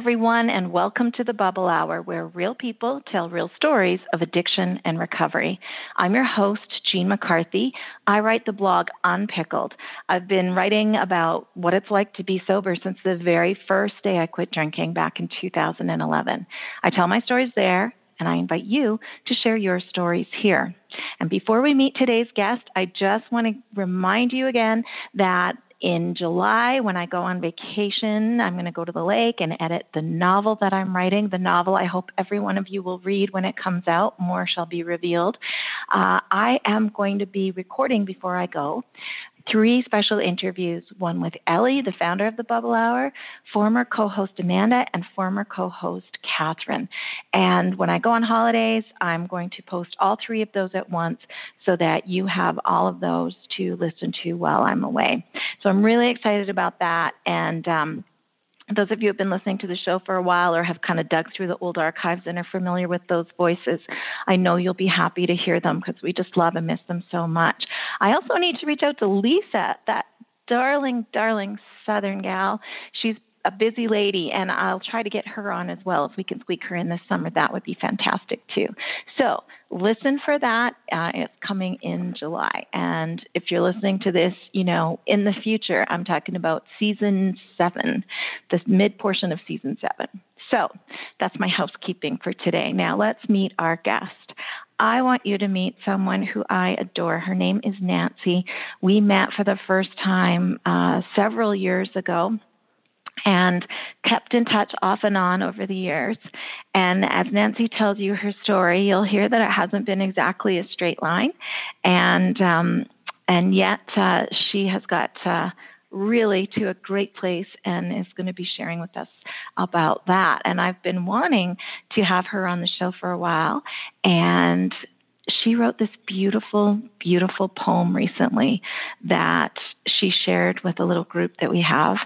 everyone, and welcome to the Bubble Hour, where real people tell real stories of addiction and recovery. I'm your host, Jean McCarthy. I write the blog Unpickled. I've been writing about what it's like to be sober since the very first day I quit drinking back in 2011. I tell my stories there, and I invite you to share your stories here. And before we meet today's guest, I just want to remind you again that in July, when I go on vacation, I'm going to go to the lake and edit the novel that I'm writing. The novel I hope every one of you will read when it comes out. More shall be revealed. Uh, I am going to be recording before I go three special interviews one with Ellie, the founder of the Bubble Hour, former co host Amanda, and former co host Catherine. And when I go on holidays, I'm going to post all three of those at once so that you have all of those to listen to while I'm away. So I'm really excited about that. And um, those of you who have been listening to the show for a while or have kind of dug through the old archives and are familiar with those voices, I know you'll be happy to hear them because we just love and miss them so much. I also need to reach out to Lisa, that darling, darling Southern gal. She's a busy lady, and I'll try to get her on as well. If we can squeak her in this summer, that would be fantastic too. So listen for that. Uh, it's coming in July. And if you're listening to this, you know, in the future, I'm talking about season seven, the mid portion of season seven. So that's my housekeeping for today. Now let's meet our guest. I want you to meet someone who I adore. Her name is Nancy. We met for the first time uh, several years ago and kept in touch off and on over the years. And as Nancy tells you her story, you'll hear that it hasn't been exactly a straight line, and um, and yet uh, she has got. Uh, really to a great place and is going to be sharing with us about that. And I've been wanting to have her on the show for a while. And she wrote this beautiful, beautiful poem recently that she shared with a little group that we have.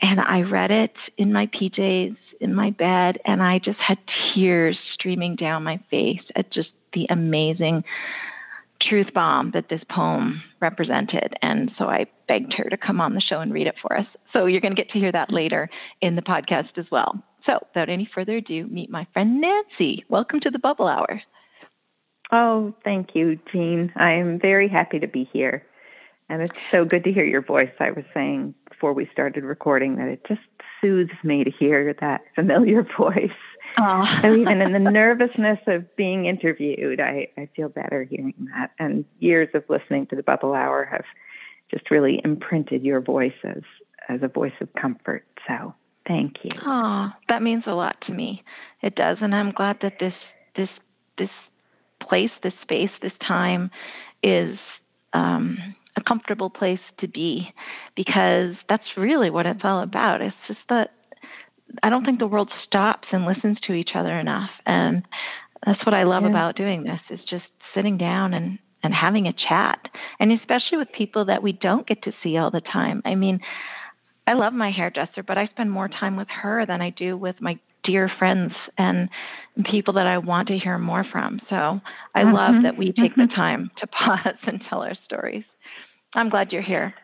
And I read it in my PJs in my bed, and I just had tears streaming down my face at just the amazing truth bomb that this poem represented. And so I begged her to come on the show and read it for us. So you're going to get to hear that later in the podcast as well. So without any further ado, meet my friend Nancy. Welcome to the Bubble Hour. Oh, thank you, Jean. I am very happy to be here. And it's so good to hear your voice. I was saying before we started recording that it just soothes me to hear that familiar voice. Oh. so even in the nervousness of being interviewed, I, I feel better hearing that. And years of listening to the Bubble Hour have just really imprinted your voice as, as a voice of comfort. So thank you. Oh, that means a lot to me. It does. And I'm glad that this this this place, this space, this time is um, a comfortable place to be because that's really what it's all about. It's just that I don't think the world stops and listens to each other enough. And that's what I love yeah. about doing this is just sitting down and and having a chat and especially with people that we don't get to see all the time. I mean, I love my hairdresser, but I spend more time with her than I do with my dear friends and people that I want to hear more from. So I mm-hmm. love that we take the time to pause and tell our stories. I'm glad you're here.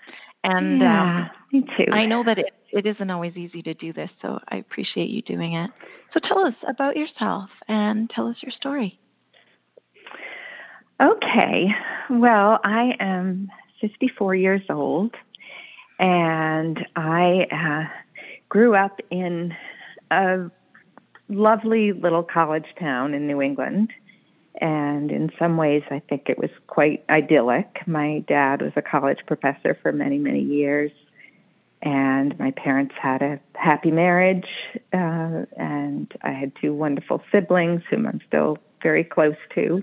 And yeah, um, me too. I know that it, it isn't always easy to do this, so I appreciate you doing it. So tell us about yourself and tell us your story. Okay. Well, I am 54 years old, and I uh, grew up in a lovely little college town in New England. And in some ways, I think it was quite idyllic. My dad was a college professor for many, many years. And my parents had a happy marriage. Uh, and I had two wonderful siblings whom I'm still very close to.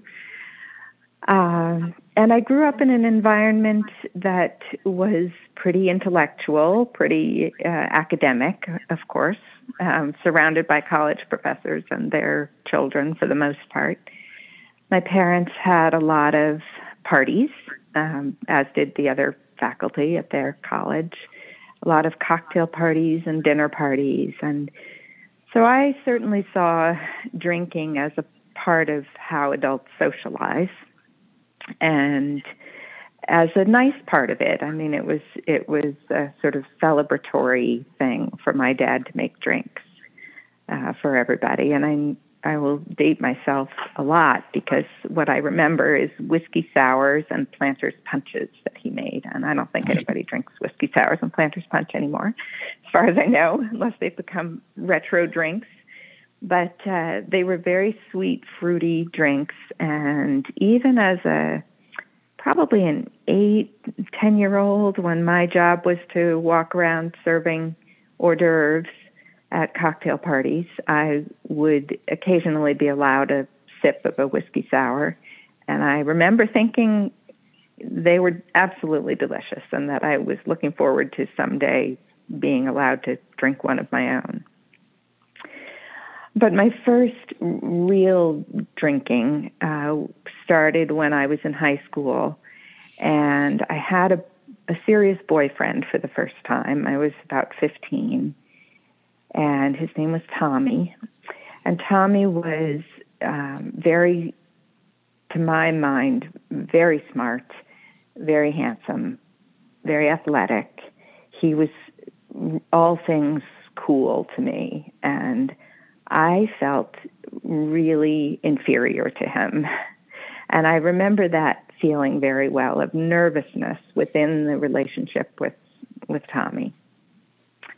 Uh, and I grew up in an environment that was pretty intellectual, pretty uh, academic, of course, um, surrounded by college professors and their children for the most part. My parents had a lot of parties, um, as did the other faculty at their college, a lot of cocktail parties and dinner parties. And so I certainly saw drinking as a part of how adults socialize and as a nice part of it. I mean, it was it was a sort of celebratory thing for my dad to make drinks uh, for everybody, and I will date myself a lot because what I remember is whiskey sours and planters punches that he made, and I don't think anybody drinks whiskey sours and planters punch anymore, as far as I know, unless they've become retro drinks. But uh, they were very sweet, fruity drinks, and even as a probably an eight, ten year old when my job was to walk around serving hors d'oeuvres at cocktail parties, I would occasionally be allowed a sip of a whiskey sour. And I remember thinking they were absolutely delicious and that I was looking forward to someday being allowed to drink one of my own. But my first real drinking uh, started when I was in high school, and I had a, a serious boyfriend for the first time. I was about 15 and his name was Tommy. And Tommy was um, very, to my mind, very smart, very handsome, very athletic. He was all things cool to me, and I felt really inferior to him. And I remember that feeling very well of nervousness within the relationship with with Tommy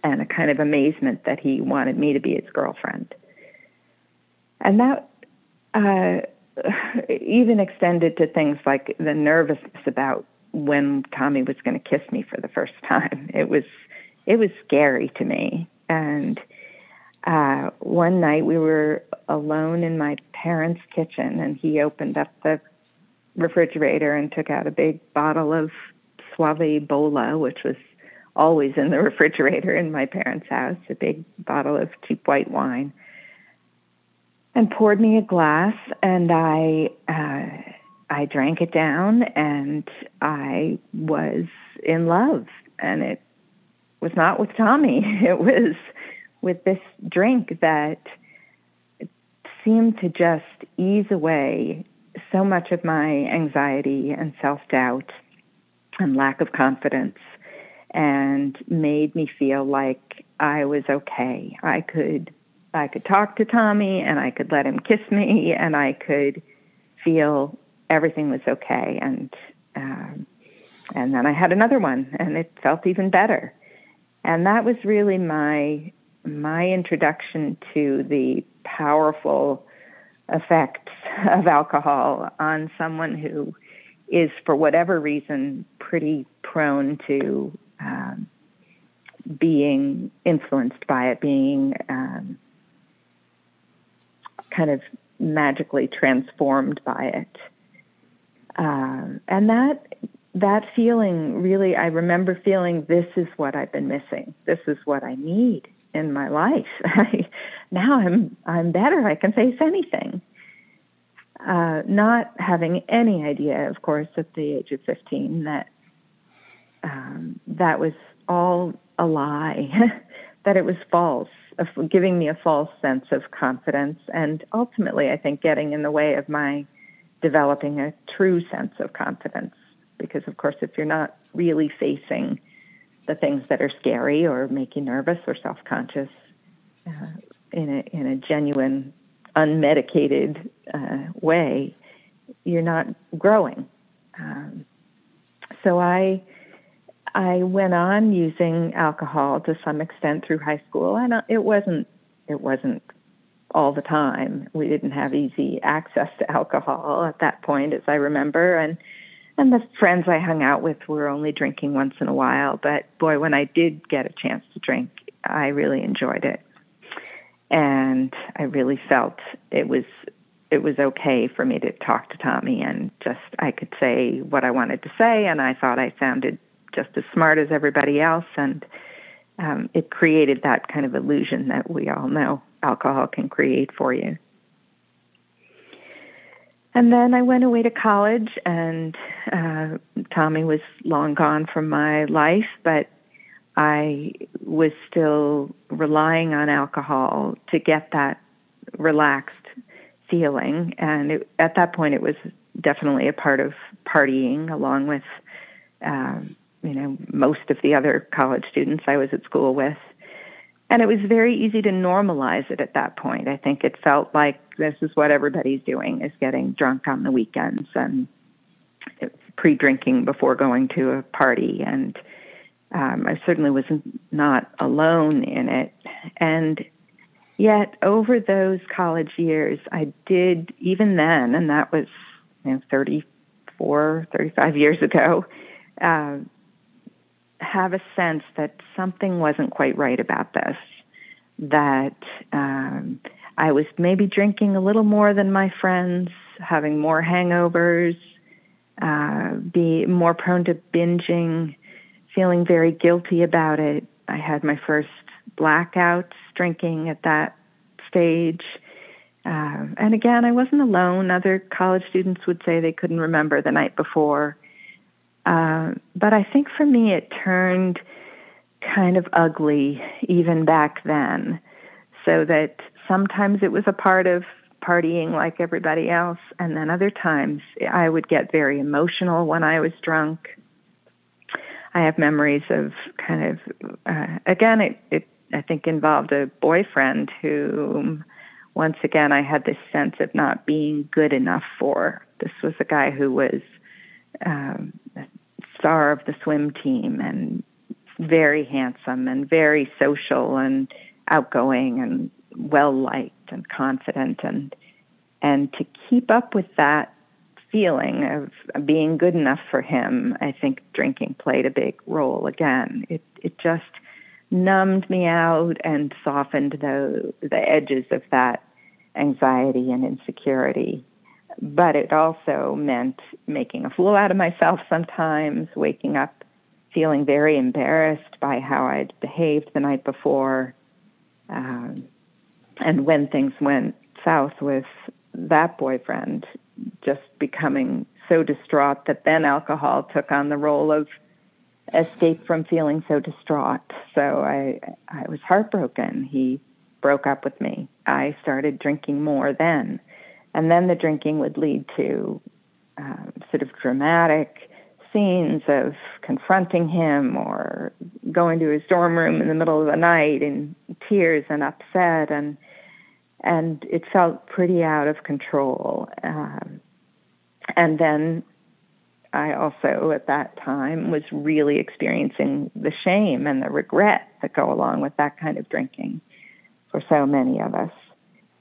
and a kind of amazement that he wanted me to be his girlfriend. And that uh, even extended to things like the nervousness about when Tommy was going to kiss me for the first time. It was it was scary to me. And uh, one night we were alone in my parents' kitchen, and he opened up the refrigerator and took out a big bottle of Soave Bolla, which was always in the refrigerator in my parents' house, a big bottle of cheap white wine, and poured me a glass, and I uh, I drank it down, and I was in love, and it was not with Tommy. It was with this drink that seemed to just ease away so much of my anxiety and self doubt and lack of confidence and made me feel like I was okay. I could I could talk to Tommy and I could let him kiss me and I could feel everything was okay and um, and then I had another one and it felt even better. And that was really my my introduction to the powerful effects of alcohol on someone who is for whatever reason pretty prone to being influenced by it, being um, kind of magically transformed by it. Um, and that that feeling really, I remember feeling this is what I've been missing. This is what I need in my life. now I'm I'm better. I can face anything. Uh, not having any idea, of course, at the age of 15, that um, that was all a lie, that it was false, giving me a false sense of confidence, and ultimately, I think, getting in the way of my developing a true sense of confidence. Because, of course, if you're not really facing the things that are scary or make you nervous or self conscious uh, in, a, in a genuine, unmedicated uh, way, you're not growing. Um, so I I went on using alcohol to some extent through high school, and uh, it wasn't it wasn't all the time. We didn't have easy access to alcohol at that point, as I remember, and and the friends I hung out with were only drinking once in a while. But boy, when I did get a chance to drink, I really enjoyed it, and I really felt it was it was okay for me to talk to Tommy and just I could say what I wanted to say, and I thought I sounded just as smart as everybody else, and um, it created that kind of illusion that we all know alcohol can create for you. And then I went away to college, and uh, Tommy was long gone from my life, but I was still relying on alcohol to get that relaxed feeling. And it, at that point, it was definitely a part of partying, along with, um, you know, most of the other college students I was at school with. And it was very easy to normalize it at that point. I think it felt like this is what everybody's doing is getting drunk on the weekends and pre-drinking before going to a party and um, I certainly was not alone in it. And yet, over those college years, I did, even then, and that was you know, 34, 35 years ago, uh, have a sense that something wasn't quite right about this. That um, I was maybe drinking a little more than my friends, having more hangovers, uh, be more prone to binging, feeling very guilty about it. I had my first blackouts drinking at that stage. Uh, and again, I wasn't alone. Other college students would say they couldn't remember the night before. Uh, but I think for me, it turned kind of ugly even back then. So that sometimes it was a part of partying like everybody else, and then other times I would get very emotional when I was drunk. I have memories of kind of, uh, again, it, it, I think, involved a boyfriend who, once again, I had this sense of not being good enough for. This was a guy who was um, star of the swim team and very handsome and very social and outgoing and well liked and confident and and to keep up with that feeling of being good enough for him, I think drinking played a big role again. It it just numbed me out and softened the the edges of that anxiety and insecurity. But it also meant making a fool out of myself sometimes, waking up feeling very embarrassed by how I'd behaved the night before. Um, and when things went south with that boyfriend, just becoming so distraught that then alcohol took on the role of escape from feeling so distraught. So I I was heartbroken. He broke up with me. I started drinking more then, and then the drinking would lead to um, sort of dramatic scenes of confronting him or going to his dorm room in the middle of the night in tears and upset and and it felt pretty out of control. Um, and then I also, at that time, was really experiencing the shame and the regret that go along with that kind of drinking for so many of us.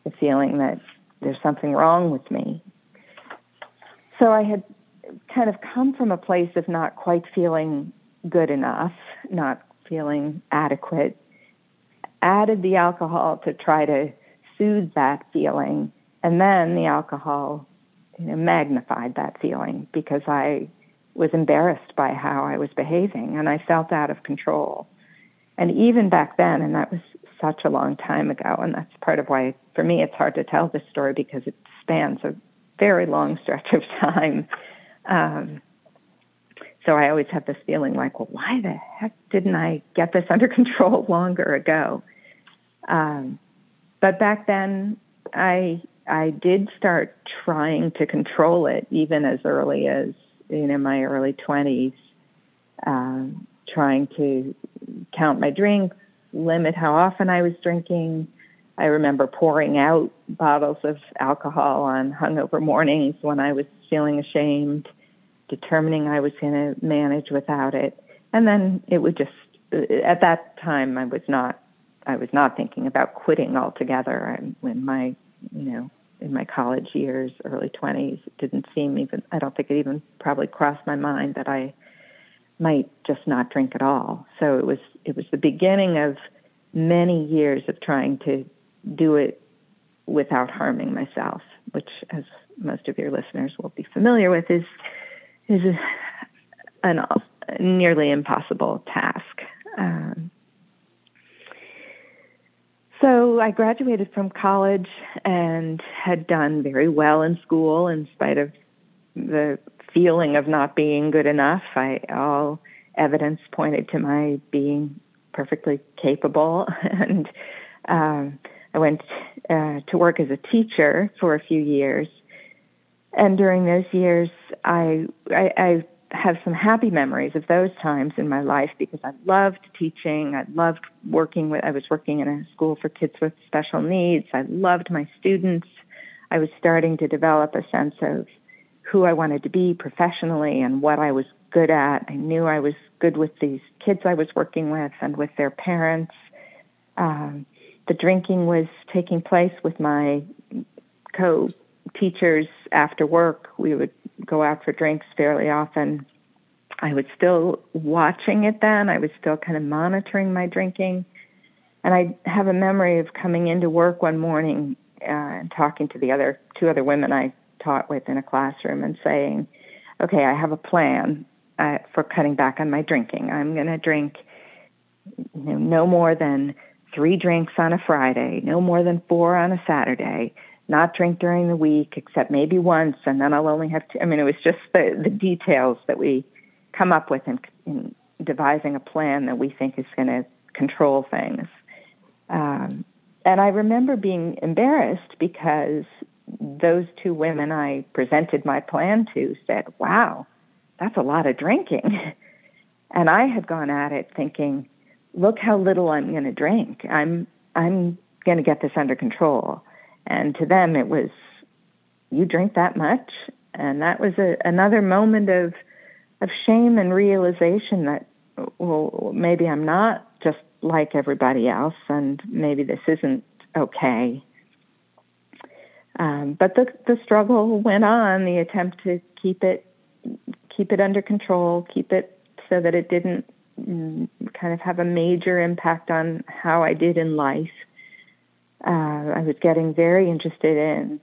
The feeling that there's something wrong with me. So I had kind of come from a place of not quite feeling good enough, not feeling adequate, added the alcohol to try to soothe that feeling, and then the alcohol you know, magnified that feeling because I was embarrassed by how I was behaving and I felt out of control. And even back then, and that was such a long time ago, and that's part of why, for me, it's hard to tell this story because it spans a very long stretch of time. Um, so I always have this feeling like, well, why the heck didn't I get this under control longer ago? Um, but back then, I I did start trying to control it, even as early as you know my early twenties, um, trying to count my drinks, limit how often I was drinking. I remember pouring out bottles of alcohol on hungover mornings when I was feeling ashamed, determining I was going to manage without it, and then it would just. At that time, I was not I was not thinking about quitting altogether. I, in my, you know, in my college years, early 20s, it didn't seem even, I don't think it even probably crossed my mind that I might just not drink at all. So it was, it was the beginning of many years of trying to do it without harming myself. which, as most of your listeners will be familiar with, is is an nearly impossible task. Um, so I graduated from college and had done very well in school in spite of the feeling of not being good enough. I all evidence pointed to my being perfectly capable and um, I went uh, to work as a teacher for a few years. And during those years, I, I, I have some happy memories of those times in my life because I loved teaching. I loved working with, I was working in a school for kids with special needs. I loved my students. I was starting to develop a sense of who I wanted to be professionally and what I was good at. I knew I was good with these kids I was working with and with their parents. Um, the drinking was taking place with my co teachers after work. We would go out for drinks fairly often. I was still watching it then. I was still kind of monitoring my drinking. And I have a memory of coming into work one morning uh, and talking to the other two other women I taught with in a classroom and saying, "Okay, I have a plan uh, for cutting back on my drinking. I'm going to drink you know, no more than three drinks on a Friday, no more than four on a Saturday, not drink during the week except maybe once, and then I'll only have two. I mean, it was just the, the details that we come up with in, in devising a plan that we think is going to control things. Um, and I remember being embarrassed because those two women I presented my plan to said, Wow, that's a lot of drinking. and I had gone at it thinking, look how little I'm going to drink. I'm I'm going to get this under control. And to them, it was, you drink that much, and that was a, another moment of of shame and realization that well maybe I'm not just like everybody else, and maybe this isn't okay. Um, but the the struggle went on. The attempt to keep it keep it under control, keep it so that it didn't kind of have a major impact on how I did in life. Uh, I was getting very interested in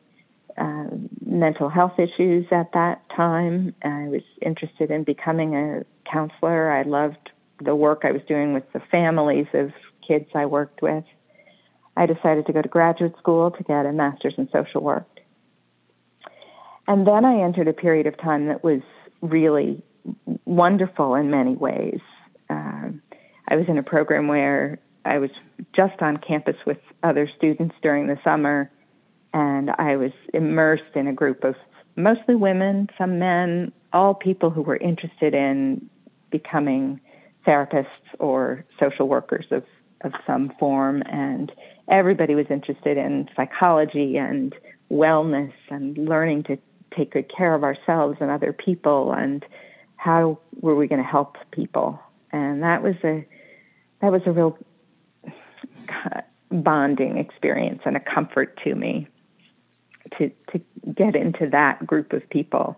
uh, mental health issues at that time. I was interested in becoming a counselor. I loved the work I was doing with the families of kids I worked with. I decided to go to graduate school to get a master's in social work. And then I entered a period of time that was really wonderful in many ways. Uh, I was in a program where I was just on campus with other students during the summer, and I was immersed in a group of mostly women, some men, all people who were interested in becoming therapists or social workers of, of some form. And everybody was interested in psychology and wellness and learning to take good care of ourselves and other people and how were we going to help people and that was a that was a real bonding experience and a comfort to me to to get into that group of people.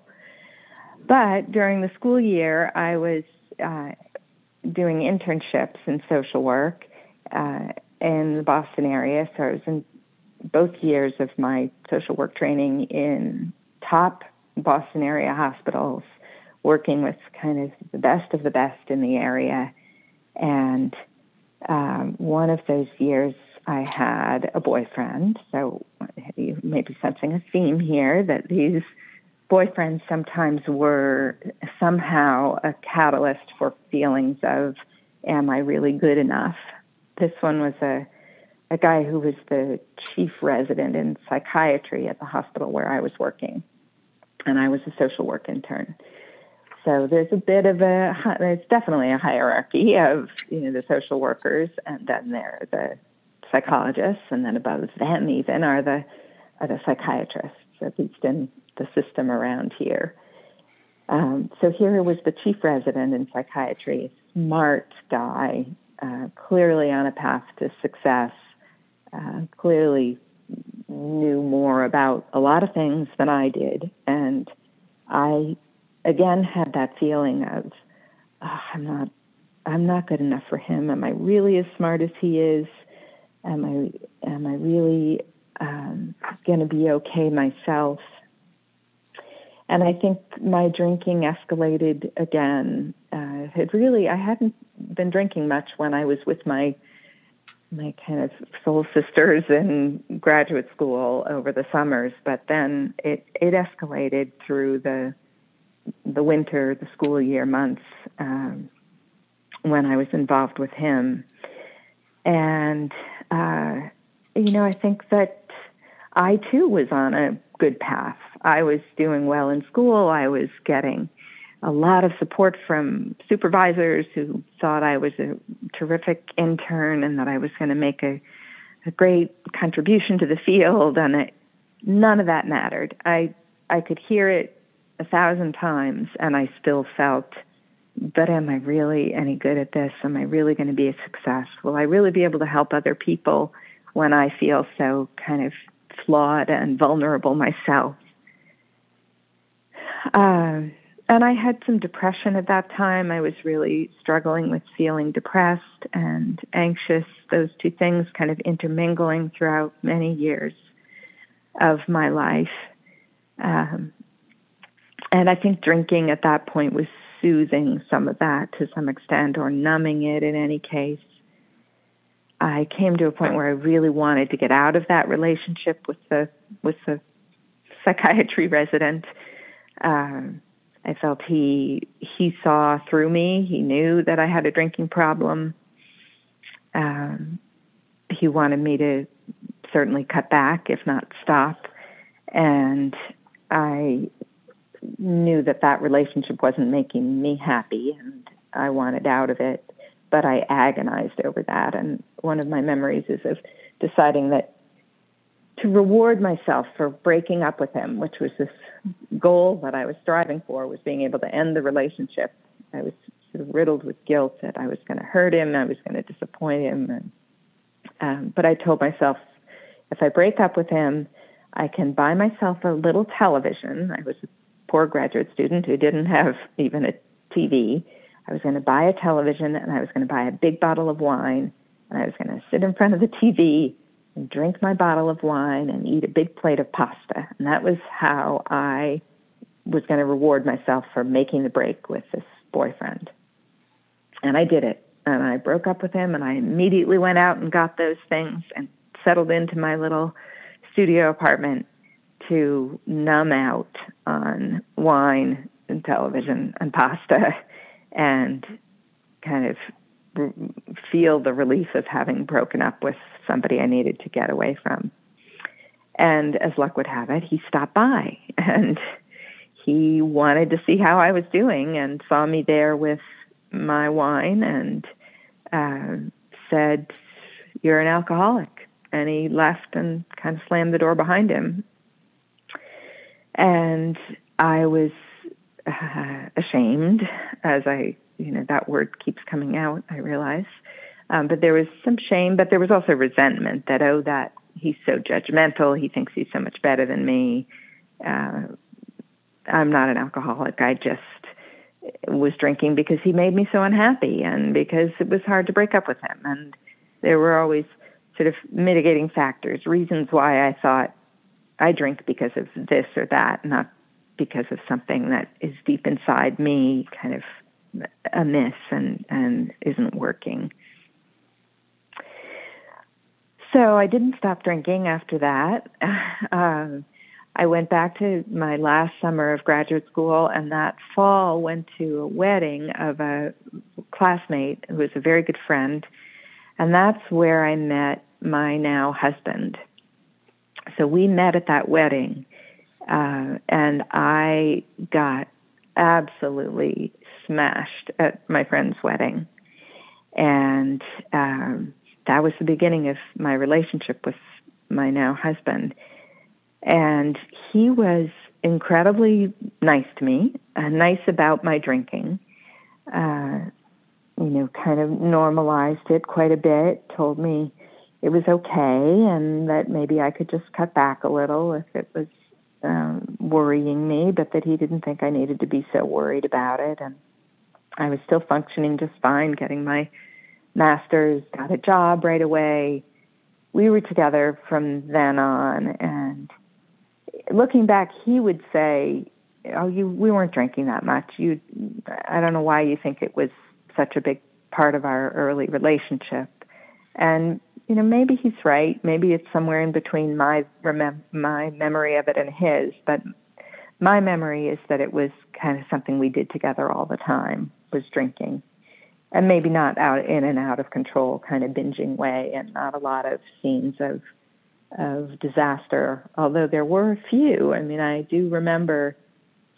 But during the school year, I was uh, doing internships in social work uh, in the Boston area. So I was in both years of my social work training in top Boston area hospitals working with kind of the best of the best in the area. And um, one of those years, I had a boyfriend. So you may be sensing a theme here that these boyfriends sometimes were somehow a catalyst for feelings of, am I really good enough? This one was a a guy who was the chief resident in psychiatry at the hospital where I was working, and I was a social work intern. So there's a bit of a, there's definitely a hierarchy of, you know, the social workers, and then there are the psychologists, and then above them even are the, are the psychiatrists, at least in the system around here. Um, so here was the chief resident in psychiatry, smart guy, uh, clearly on a path to success, uh, clearly knew more about a lot of things than I did, and I again had that feeling of oh, I'm not I'm not good enough for him. Am I really as smart as he is? Am I am I really um, going to be okay myself. And I think my drinking escalated again. It really, I hadn't been drinking much when I was with my my kind of soul sisters in graduate school over the summers, but then it it escalated through the the winter, the school year months um, when I was involved with him, and uh, you know I think that I too was on a good path. I was doing well in school. I was getting a lot of support from supervisors who thought I was a terrific intern and that I was going to make a, a great contribution to the field. And it, none of that mattered. I I could hear it a thousand times, and I still felt, but am I really any good at this? Am I really going to be a success? Will I really be able to help other people when I feel so kind of flawed and vulnerable myself? Um, and I had some depression at that time. I was really struggling with feeling depressed and anxious, those two things kind of intermingling throughout many years of my life. Um, and I think drinking at that point was soothing some of that to some extent or numbing it in any case. I came to a point where I really wanted to get out of that relationship with the with the psychiatry resident. Um, I felt he he saw through me. He knew that I had a drinking problem. Um, he wanted me to certainly cut back, if not stop. And I knew that that relationship wasn't making me happy, and I wanted out of it. But I agonized over that. And one of my memories is of deciding that to reward myself for breaking up with him, which was this goal that I was striving for, was being able to end the relationship. I was sort of riddled with guilt that I was going to hurt him, I was going to disappoint him, and um, but I told myself, if I break up with him, I can buy myself a little television. I was a poor graduate student who didn't have even a TV. I was going to buy a television and I was going to buy a big bottle of wine and I was going to sit in front of the TV and drink my bottle of wine and eat a big plate of pasta. And that was how I was going to reward myself for making the break with this boyfriend. And I did it. And I broke up with him and I immediately went out and got those things and settled into my little studio apartment to numb out on wine and television and pasta and kind of feel the relief of having broken up with somebody I needed to get away from. And as luck would have it, he stopped by and he wanted to see how I was doing and saw me there with my wine and uh, said, You're an alcoholic. And he left and kind of slammed the door behind him. And I was uh, ashamed as I you know that word keeps coming out. I realize, um, but there was some shame, but there was also resentment that oh that he's so judgmental. He thinks he's so much better than me. Uh, I'm not an alcoholic. I just was drinking because he made me so unhappy and because it was hard to break up with him. And there were always sort of mitigating factors, reasons why I thought I drink because of this or that, not because of something that is deep inside me, kind of amiss and, and isn't working. So I didn't stop drinking after that. Um, I went back to my last summer of graduate school, and that fall went to a wedding of a classmate who was a very good friend, and that's where I met my now husband. So we met at that wedding, uh, and I got absolutely smashed at my friend's wedding. And um, that was the beginning of my relationship with my now husband. And he was incredibly nice to me, uh, nice about my drinking. Uh, you know, kind of normalized it quite a bit, told me it was okay and that maybe I could just cut back a little if it was um, worrying me, but that he didn't think I needed to be so worried about it. And I was still functioning just fine, getting my master's, got a job right away. We were together from then on, and looking back, he would say, "Oh, you we weren't drinking that much. You, I don't know why you think it was such a big part of our early relationship." And you know, maybe he's right. Maybe it's somewhere in between my remem- my memory of it and his. But my memory is that it was kind of something we did together all the time was drinking, and maybe not out in and out of control kind of binging way, and not a lot of scenes of of disaster. Although there were a few. I mean, I do remember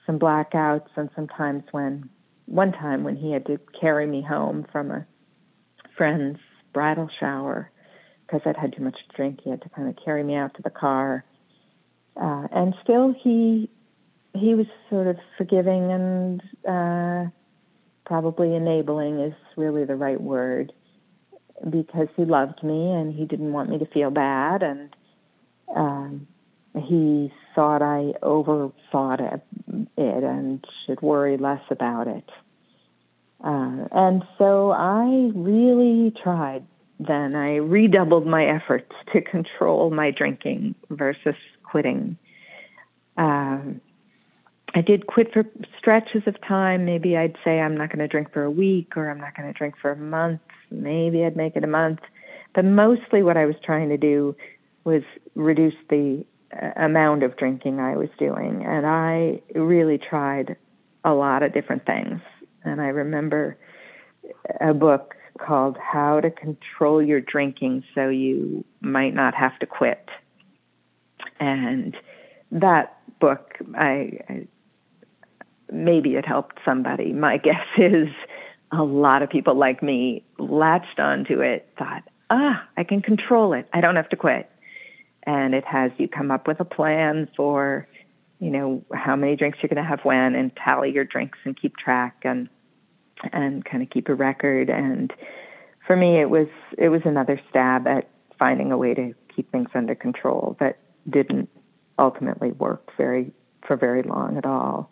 some blackouts and sometimes when one time when he had to carry me home from a friend's bridal shower because I'd had too much to drink. He had to kind of carry me out to the car, uh, and still he he was sort of forgiving and uh, probably enabling is really the right word because he loved me and he didn't want me to feel bad and um, he thought I overthought it, and should worry less about it. Uh, and so I really tried then I redoubled my efforts to control my drinking versus quitting. Um, I did quit for stretches of time. Maybe I'd say I'm not going to drink for a week or I'm not going to drink for a month. Maybe I'd make it a month. But mostly what I was trying to do was reduce the uh, amount of drinking I was doing. And I really tried a lot of different things. And I remember a book called How to Control Your Drinking So You Might Not Have to Quit. And that book, I, I maybe it helped somebody. My guess is a lot of people like me latched onto it, thought, ah, I can control it. I don't have to quit. And it has you come up with a plan for, you know, how many drinks you're going to have when and tally your drinks and keep track and and kind of keep a record. And for me, it was it was another stab at finding a way to keep things under control that didn't ultimately work very for very long at all.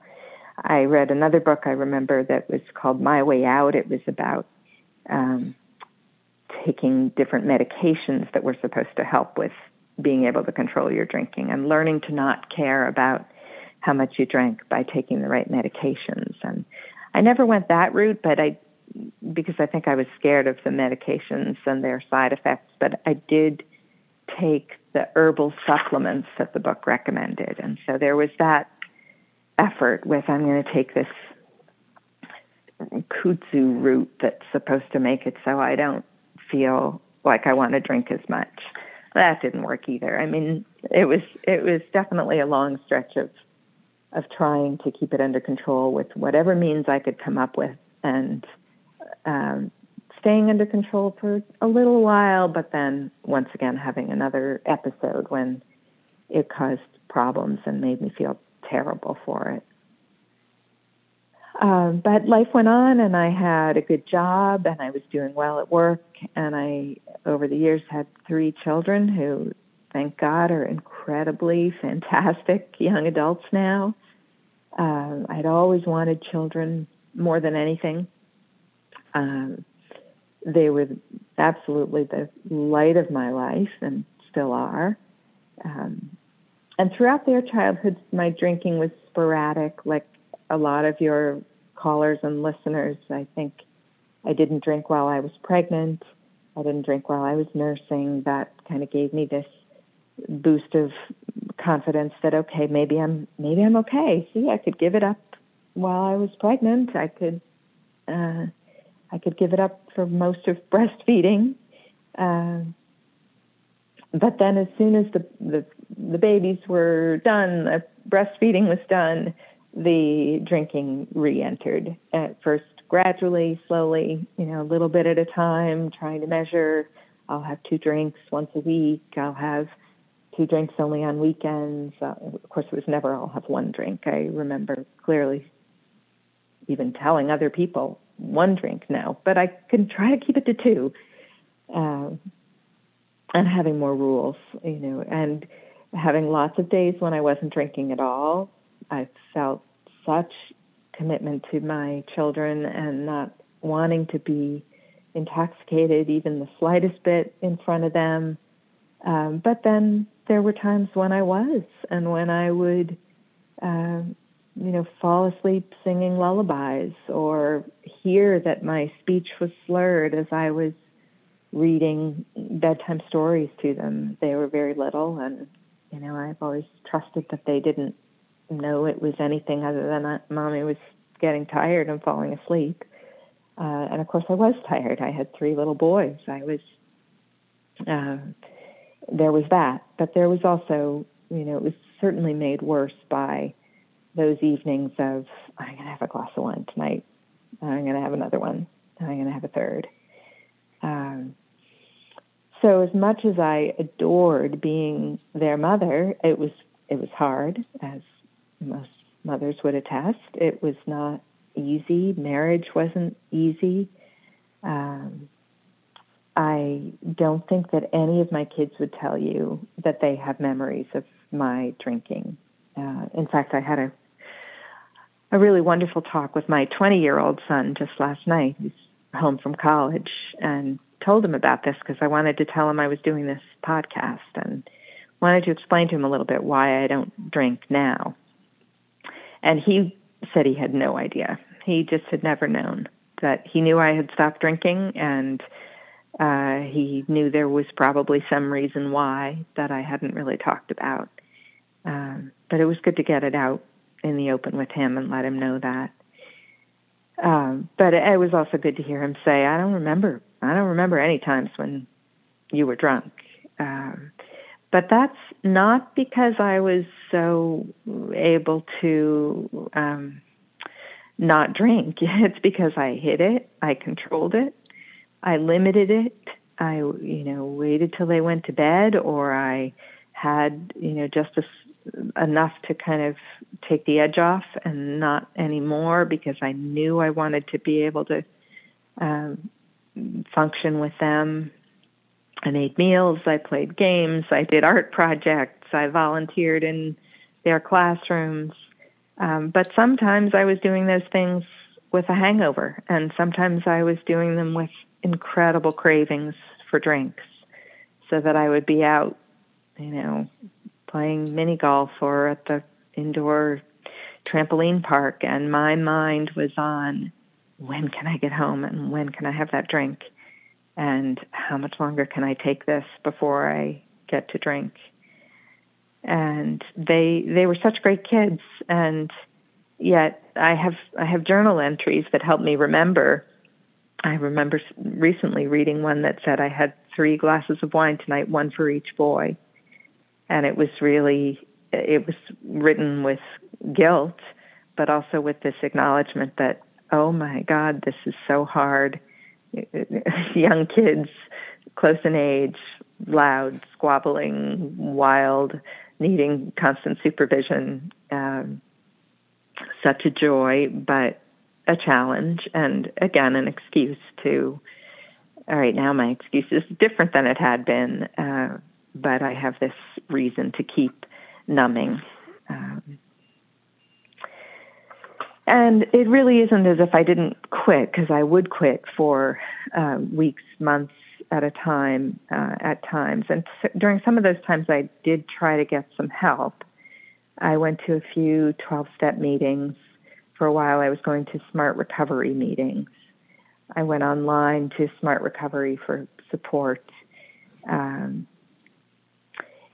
I read another book I remember that was called My Way Out. It was about um, taking different medications that were supposed to help with being able to control your drinking and learning to not care about how much you drank by taking the right medications. And I never went that route, but I because I think I was scared of the medications and their side effects, but I did take the herbal supplements that the book recommended. And so there was that effort with I'm going to take this kudzu root that's supposed to make it so I don't feel like I want to drink as much. That didn't work either. I mean, it was it was definitely a long stretch of of trying to keep it under control with whatever means I could come up with and um, staying under control for a little while, but then once again having another episode when it caused problems and made me feel terrible for it. Um, but life went on, and I had a good job, and I was doing well at work. And I, over the years, had three children who thank God, are incredibly fantastic young adults now. Uh, I'd always wanted children more than anything. Um, they were absolutely the light of my life and still are. Um, and throughout their childhoods, my drinking was sporadic, like a lot of your callers and listeners. I think I didn't drink while I was pregnant. I didn't drink while I was nursing. That kind of gave me this boost of confidence that okay, maybe I'm maybe I'm okay. See, I could give it up while I was pregnant. I could uh, I could give it up for most of breastfeeding. Uh, but then, as soon as the, the the babies were done, the breastfeeding was done, the drinking re-entered. At first, gradually, slowly, you know, a little bit at a time, trying to measure. I'll have two drinks once a week. I'll have two drinks only on weekends. Uh, of course, it was never I'll have one drink. I remember clearly even telling other people one drink now, but I can try to keep it to two. Uh, and having more rules, you know, and having lots of days when I wasn't drinking at all. I felt such commitment to my children and not wanting to be intoxicated even the slightest bit in front of them Um, but then there were times when I was, and when I would, uh, you know, fall asleep singing lullabies or hear that my speech was slurred as I was reading bedtime stories to them. They were very little, and you know, I've always trusted that they didn't know it was anything other than that mommy was getting tired and falling asleep. Uh, and of course, I was tired. I had three little boys. I was, uh, there was that. But there was also, you know, it was certainly made worse by those evenings of, I'm going to have a glass of wine tonight. I'm going to have another one. I'm going to have a third. Um, so as much as I adored being their mother, it was it was hard, as most mothers would attest. It was not easy. Marriage wasn't easy. Um, I don't think that any of my kids would tell you that they have memories of my drinking. Uh, in fact, I had a a really wonderful talk with my 20 year old son just last night. He's home from college and told him about this because I wanted to tell him I was doing this podcast and wanted to explain to him a little bit why I don't drink now. And he said he had no idea. He just had never known that he knew I had stopped drinking and uh, he knew there was probably some reason why that I hadn't really talked about. Um, but it was good to get it out in the open with him and let him know that. Um, but it was also good to hear him say, "I don't remember. I don't remember any times when you were drunk." Um, but that's not because I was so able to um, not drink. It's because I hid it. I controlled it. I limited it. I, you know, waited till they went to bed, or I had, you know, just a enough to kind of take the edge off and not anymore because I knew I wanted to be able to um, function with them. I made meals, I played games, I did art projects, I volunteered in their classrooms. Um, but sometimes I was doing those things with a hangover, and sometimes I was doing them with incredible cravings for drinks so that I would be out, you know, playing mini golf or at the indoor trampoline park, and my mind was on when can I get home and when can I have that drink and how much longer can I take this before I get to drink. And they they were such great kids and yet I have I have journal entries that help me remember. I remember recently reading one that said I had three glasses of wine tonight, one for each boy and it was really it was written with guilt but also with this acknowledgement that oh my god this is so hard. Young kids close in age loud squabbling wild needing constant supervision um, such a joy but a challenge and again an excuse to all right now my excuse is different than it had been uh, but I have this reason to keep numbing. Um, and it really isn't as if I didn't quit, because I would quit for uh, weeks, months at a time, uh, at times. And during some of those times, I did try to get some help. I went to a few 12 step meetings. For a while, I was going to smart recovery meetings. I went online to smart recovery for support. Um,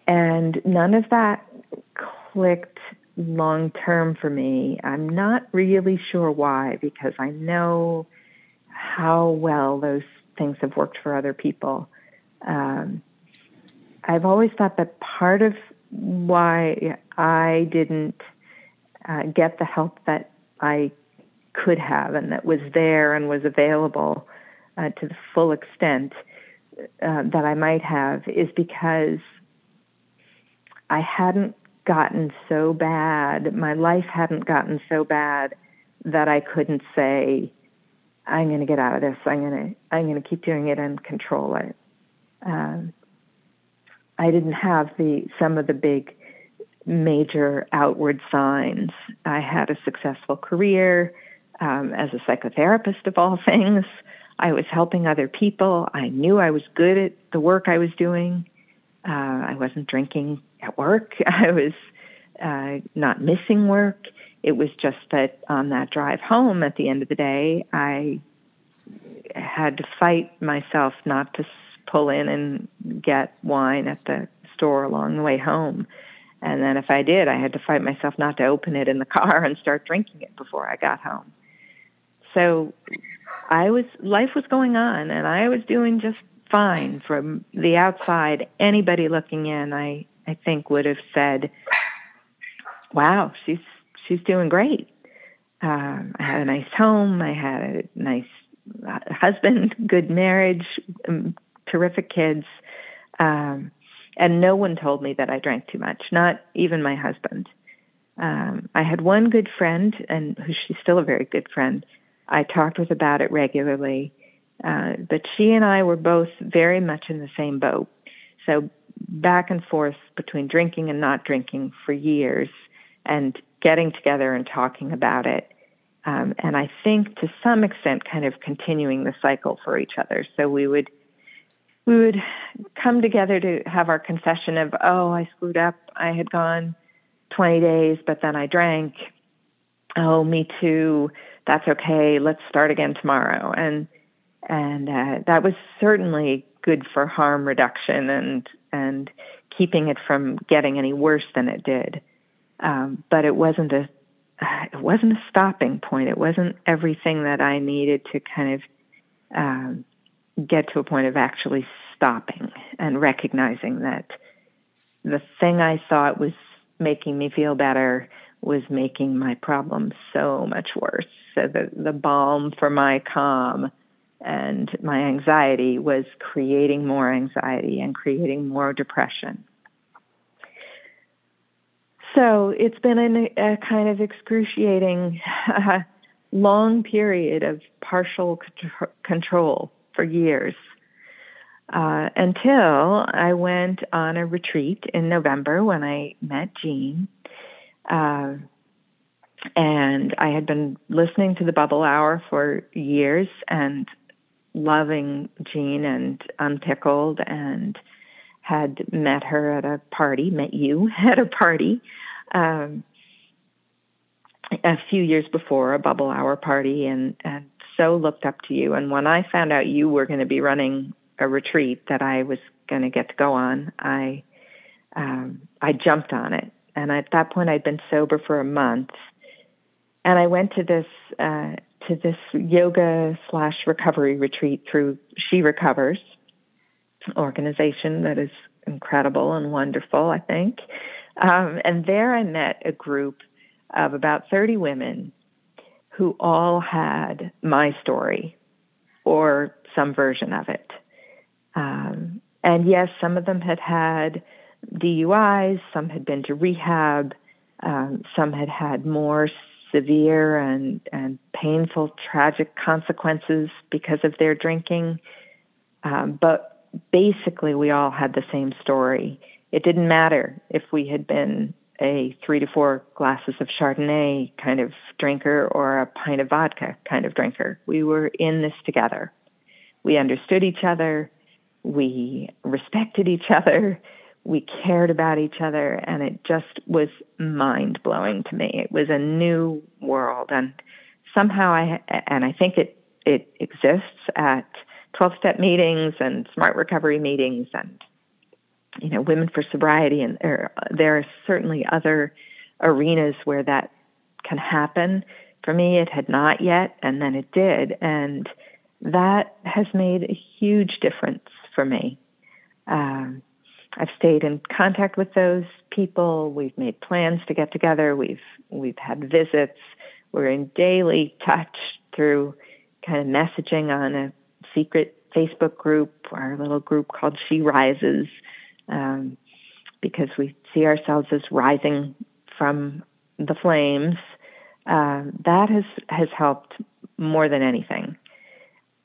and none of that clicked long term for me. I'm not really sure why, because I know how well those things have worked for other people. Um, I've always thought that part of why I didn't uh, get the help that I could have and that was there and was available uh, to the full extent uh, that I might have is because I hadn't gotten so bad, my life hadn't gotten so bad that I couldn't say, I'm going to get out of this. I'm going to I'm going to keep doing it and control it. Um, I didn't have the some of the big major outward signs. I had a successful career um, as a psychotherapist, of all things. I was helping other people. I knew I was good at the work I was doing Uh, I wasn't drinking at work. I was uh, not missing work. It was just that on that drive home at the end of the day, I had to fight myself not to pull in and get wine at the store along the way home. And then if I did, I had to fight myself not to open it in the car and start drinking it before I got home. So I was life was going on and I was doing just fine from the outside. Anybody looking in, I I think would have said, "Wow, she's she's doing great." Um, I had a nice home. I had a nice uh, husband, good marriage, um, terrific kids. Um, and no one told me that I drank too much, not even my husband. Um, I had one good friend, and who she's still a very good friend. I talked with about it regularly, uh, but she and I were both very much in the same boat. So back and forth between drinking and not drinking for years, and getting together and talking about it. Um, and I think to some extent, kind of continuing the cycle for each other. So we would we would come together to have our confession of, oh, I screwed up. I had gone 20 days, but then I drank. Oh, me too. That's okay. Let's start again tomorrow. And and uh, that was certainly good for harm reduction and and keeping it from getting any worse than it did. Um, but it wasn't a it wasn't a stopping point. It wasn't everything that I needed to kind of um, get to a point of actually stopping and recognizing that the thing I thought was making me feel better was making my problem so much worse. So the the balm for my calm and my anxiety was creating more anxiety and creating more depression. So it's been a, a kind of excruciating, uh, long period of partial control for years uh, until I went on a retreat in November when I met Jean. Uh, and I had been listening to the Bubble Hour for years and loving Jean and Unpickled and had met her at a party, met you at a party um, a few years before, a Bubble Hour party, and, and so looked up to you. And when I found out you were going to be running a retreat that I was going to get to go on, I um, I jumped on it. And at that point, I'd been sober for a month, and I went to this uh, to this yoga slash recovery retreat through She Recovers organization that is incredible and wonderful. I think, um, and there I met a group of about thirty women who all had my story or some version of it. Um, and yes, some of them had had DUIs, some had been to rehab, um, some had had more severe and, and painful, tragic consequences because of their drinking. Um, but basically, we all had the same story. It didn't matter if we had been a three to four glasses of Chardonnay kind of drinker or a pint of vodka kind of drinker. We were in this together. We understood each other. We respected each other. We cared about each other. And it just was mind blowing to me. It was a new world. And somehow I, and I think it, it exists at 12 step meetings and smart recovery meetings and you know, Women for Sobriety, and there, there are certainly other arenas where that can happen. For me, it had not yet, and then it did, and that has made a huge difference for me. Um, I've stayed in contact with those people. We've made plans to get together. We've we've had visits. We're in daily touch through kind of messaging on a secret Facebook group, our little group called She Rises, um, because we see ourselves as rising from the flames. Uh, that has has helped more than anything.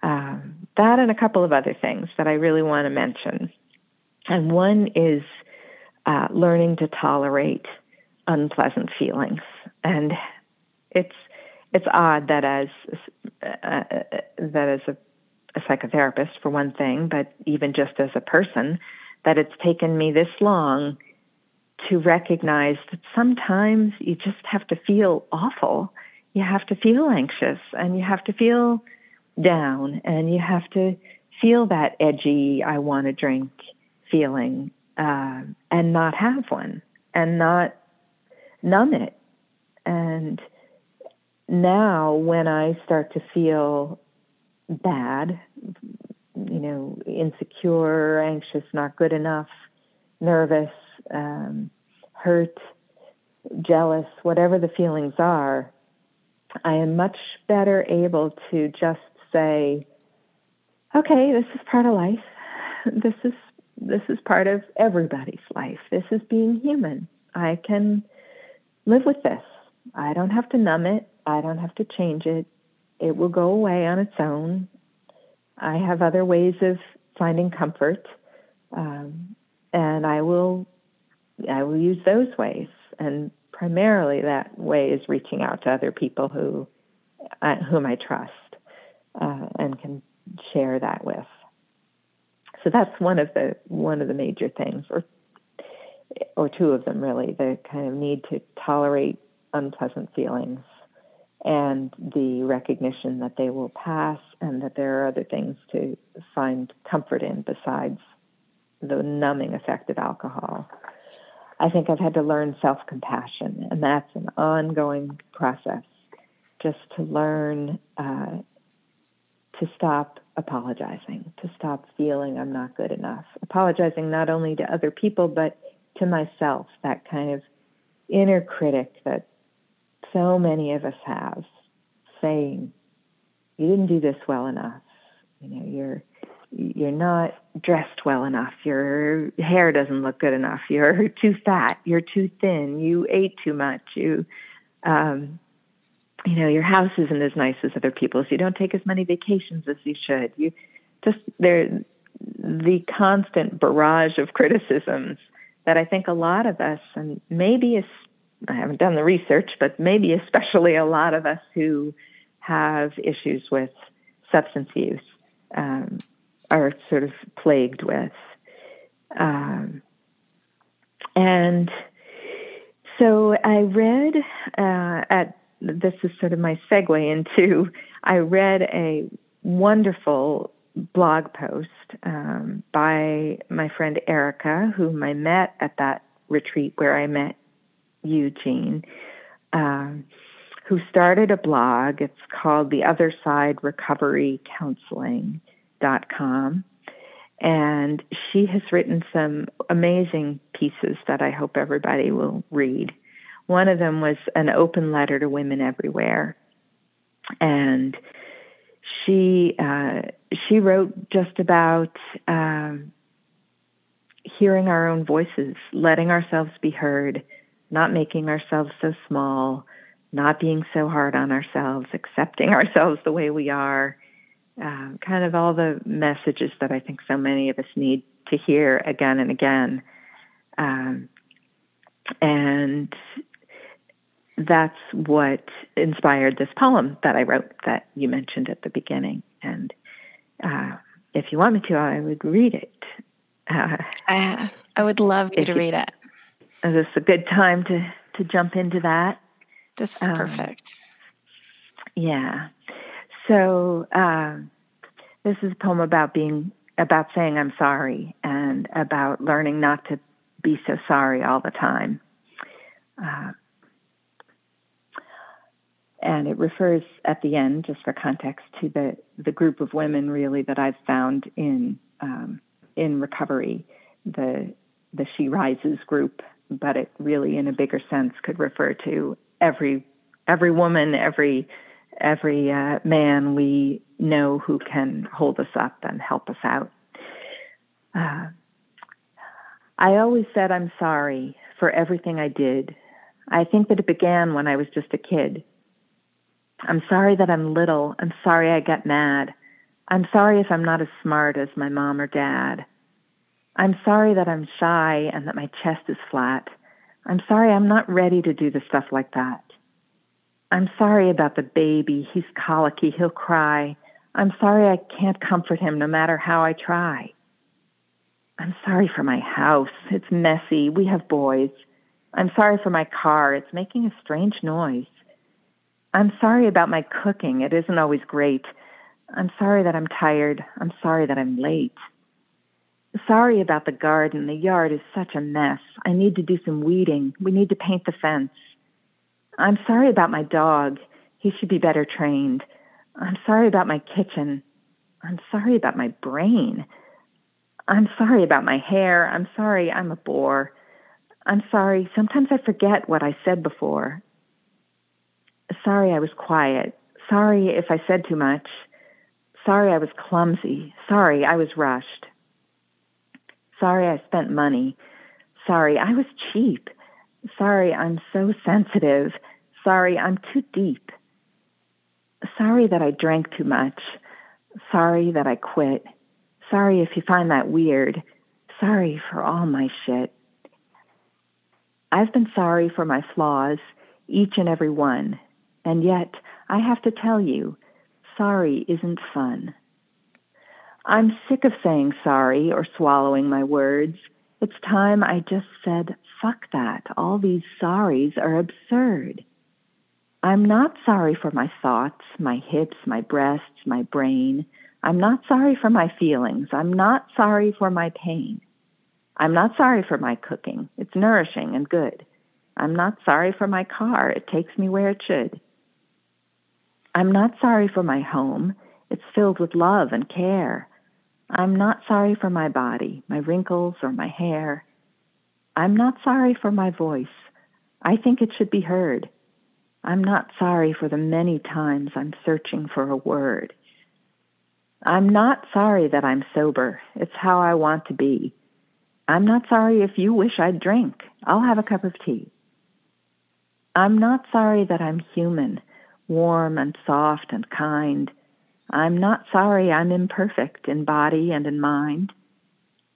Um, that and a couple of other things that I really want to mention. And one is uh, learning to tolerate unpleasant feelings. And it's it's odd that as uh, that as a, a psychotherapist, for one thing, but even just as a person, that it's taken me this long to recognize that sometimes you just have to feel awful. You have to feel anxious and you have to feel down and you have to feel that edgy, I want to drink feeling uh, and not have one and not numb it. And now, when I start to feel bad, you know, insecure, anxious, not good enough, nervous, um, hurt, jealous, whatever the feelings are, I am much better able to just say, okay, this is part of life. This is this is part of everybody's life. This is being human. I can live with this. I don't have to numb it. I don't have to change it. It will go away on its own. I have other ways of finding comfort, um, and I will I will use those ways. And primarily, that way is reaching out to other people who uh, whom I trust uh, and can share that with. So that's one of the one of the major things, or or two of them really, the kind of need to tolerate unpleasant feelings and the recognition that they will pass and that there are other things to find comfort in besides the numbing effect of alcohol. I think I've had to learn self compassion, and that's an ongoing process just to learn uh, to stop apologizing, to stop feeling I'm not good enough. Apologizing not only to other people, but to myself, that kind of inner critic that so many of us have saying, you didn't do this well enough. You know, you're you're not dressed well enough. Your hair doesn't look good enough. You're too fat. You're too thin. You ate too much. You, um, you know, your house isn't as nice as other people's. You don't take as many vacations as you should. You just there, the constant barrage of criticisms that I think a lot of us, and maybe I haven't done the research, but maybe especially a lot of us who have issues with substance use um, are sort of plagued with. Um, and so I read uh, at this is sort of my segue into I read a wonderful blog post um, by my friend Erica, whom I met at that retreat where I met you, Jean, um, who started a blog. It's called The Other Side Recovery Counseling.com. And she has written some amazing pieces that I hope everybody will read. One of them was an open letter to women everywhere. And she uh, she wrote just about um, hearing our own voices, letting ourselves be heard, not making ourselves so small, not being so hard on ourselves, accepting ourselves the way we are, uh, kind of all the messages that I think so many of us need to hear again and again. Um, and that's what inspired this poem that I wrote that you mentioned at the beginning. And uh, if you want me to, I would read it. Uh, I, I would love you to read it. Is this a good time to, to jump into that? This is um, perfect. Yeah. So um, this is a poem about being about saying I'm sorry and about learning not to be so sorry all the time. And it refers at the end, just for context, to the the group of women really that I've found in um, in recovery, the the She Rises group, but it really, in a bigger sense, could refer to every every woman, every every uh, man we know who can hold us up and help us out. Uh, I always said I'm sorry for everything I did. I think that it began when I was just a kid. I'm sorry that I'm little. I'm sorry I get mad. I'm sorry if I'm not as smart as my mom or dad. I'm sorry that I'm shy and that my chest is flat. I'm sorry I'm not ready to do the stuff like that. I'm sorry about the baby. He's colicky. He'll cry. I'm sorry I can't comfort him no matter how I try. I'm sorry for my house. It's messy. We have boys. I'm sorry for my car. It's making a strange noise. I'm sorry about my cooking. It isn't always great. I'm sorry that I'm tired. I'm sorry that I'm late. Sorry about the garden. The yard is such a mess. I need to do some weeding. We need to paint the fence. I'm sorry about my dog. He should be better trained. I'm sorry about my kitchen. I'm sorry about my brain. I'm sorry about my hair. I'm sorry I'm a bore. I'm sorry. Sometimes I forget what I said before. Sorry I was quiet. Sorry if I said too much. Sorry I was clumsy. Sorry I was rushed. Sorry I spent money. Sorry I was cheap. Sorry I'm so sensitive. Sorry I'm too deep. Sorry that I drank too much. Sorry that I quit. Sorry if you find that weird. Sorry for all my shit. I've been sorry for my flaws, each and every one, and yet I have to tell you, sorry isn't fun. I'm sick of saying sorry or swallowing my words. It's time I just said, fuck that. All these sorries are absurd. I'm not sorry for my thoughts, my hips, my breasts, my brain. I'm not sorry for my feelings. I'm not sorry for my pain. I'm not sorry for my cooking. It's nourishing and good. I'm not sorry for my car. It takes me where it should. I'm not sorry for my home. It's filled with love and care. I'm not sorry for my body, my wrinkles, or my hair. I'm not sorry for my voice. I think it should be heard. I'm not sorry for the many times I'm searching for a word. I'm not sorry that I'm sober. It's how I want to be. I'm not sorry if you wish I'd drink. I'll have a cup of tea. I'm not sorry that I'm human, warm and soft and kind. I'm not sorry I'm imperfect in body and in mind.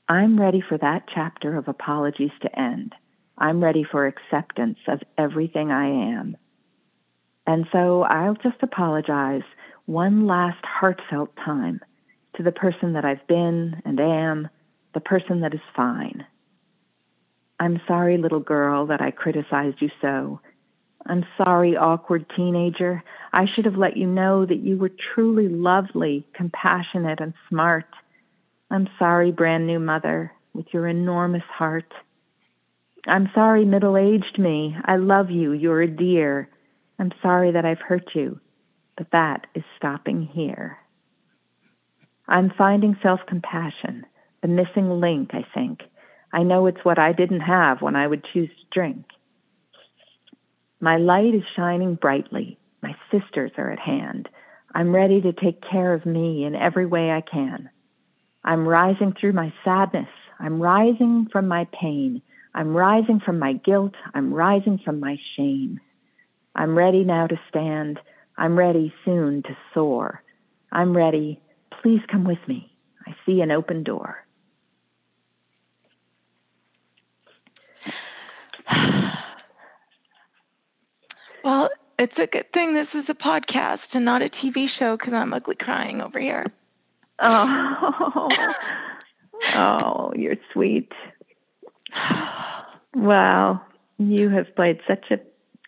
I'm ready for that chapter of apologies to end. I'm ready for acceptance of everything I am. And so I'll just apologize one last heartfelt time to the person that I've been and am, the person that is fine. I'm sorry, little girl, that I criticized you so. I'm sorry, awkward teenager. I should have let you know that you were truly lovely, compassionate, and smart. I'm sorry, brand new mother, with your enormous heart. I'm sorry, middle aged me. I love you. You're a dear. I'm sorry that I've hurt you, but that is stopping here. I'm finding self compassion, the missing link, I think. I know it's what I didn't have when I would choose to drink. My light is shining brightly. My sisters are at hand. I'm ready to take care of me in every way I can. I'm rising through my sadness. I'm rising from my pain. I'm rising from my guilt. I'm rising from my shame. I'm ready now to stand. I'm ready soon to soar. I'm ready. Please come with me. I see an open door. Well, it's a good thing this is a podcast and not a TV show because I'm ugly crying over here. Oh, oh, you're sweet. Wow, you have played such a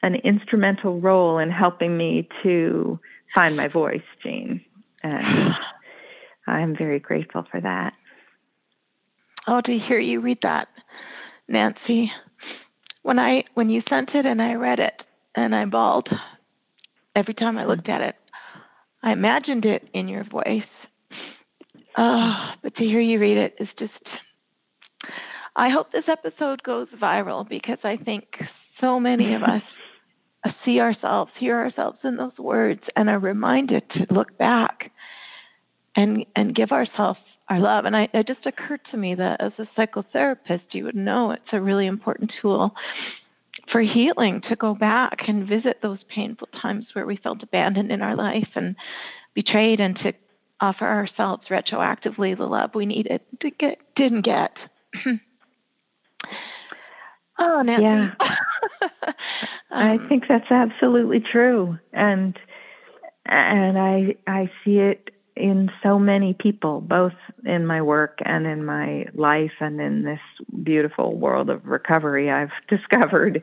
an instrumental role in helping me to find my voice, Jean. And I'm very grateful for that. Oh, to hear you read that, Nancy. When I when you sent it and I read it and I bawled every time I looked at it. I imagined it in your voice. Oh, but to hear you read it is just I hope this episode goes viral because I think so many of us see ourselves, hear ourselves in those words, and are reminded to look back and and give ourselves our love. And I, it just occurred to me that as a psychotherapist, you would know it's a really important tool for healing to go back and visit those painful times where we felt abandoned in our life and betrayed, and to offer ourselves retroactively the love we needed to get didn't get. Oh, Nancy. Yeah. um, I think that's absolutely true. And and I I see it in so many people, both in my work and in my life and in this beautiful world of recovery. I've discovered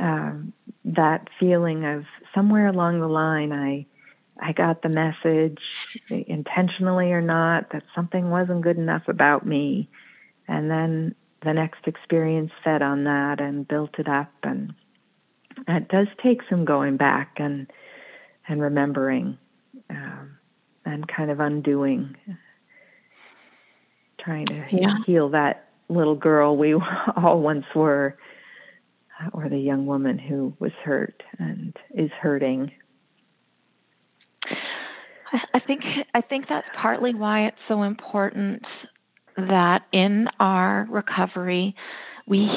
um, that feeling of somewhere along the line, I I got the message, intentionally or not, that something wasn't good enough about me, and then the next experience fed on that and built it up, and it does take some going back and and remembering um, and kind of undoing, trying to yeah. heal that little girl we all once were, or the young woman who was hurt and is hurting. I think I think that's partly why it's so important that in our recovery we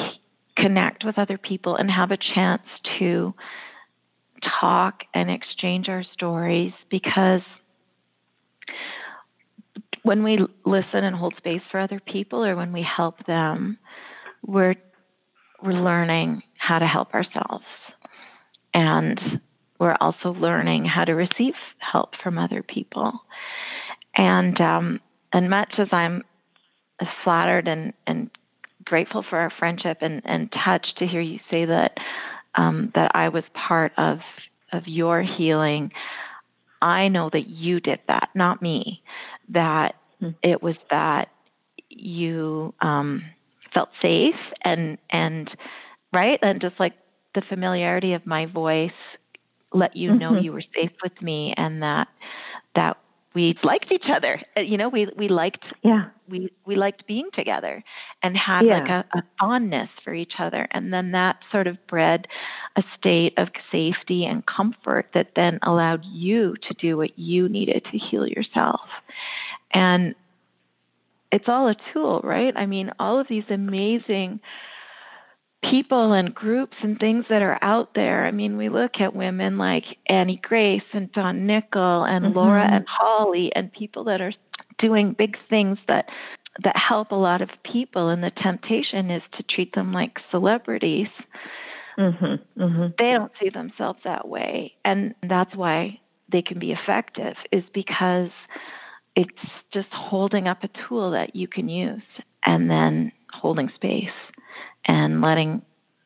connect with other people and have a chance to talk and exchange our stories because when we listen and hold space for other people or when we help them, we're we're learning how to help ourselves. And we're also learning how to receive help from other people. And um, and much as I'm flattered and, and grateful for our friendship and, and touched to hear you say that um, that I was part of of your healing. I know that you did that, not me. That mm-hmm. it was that you um, felt safe and and right and just like the familiarity of my voice let you know mm-hmm. you were safe with me and that that we liked each other. Uh, you know, we we liked yeah we we liked being together and had yeah. like a, a fondness for each other, and then that sort of bred a state of safety and comfort that then allowed you to do what you needed to heal yourself, and it's all a tool, right? I mean, all of these amazing people and groups and things that are out there. I mean, we look at women like Annie Grace and Dawn Nickel and mm-hmm. Laura and Holly and people that are doing big things that that help a lot of people and the temptation is to treat them like celebrities. Mm-hmm. Mm-hmm. They don't see themselves that way and that's why they can be effective is because it's just holding up a tool that you can use and then holding space and letting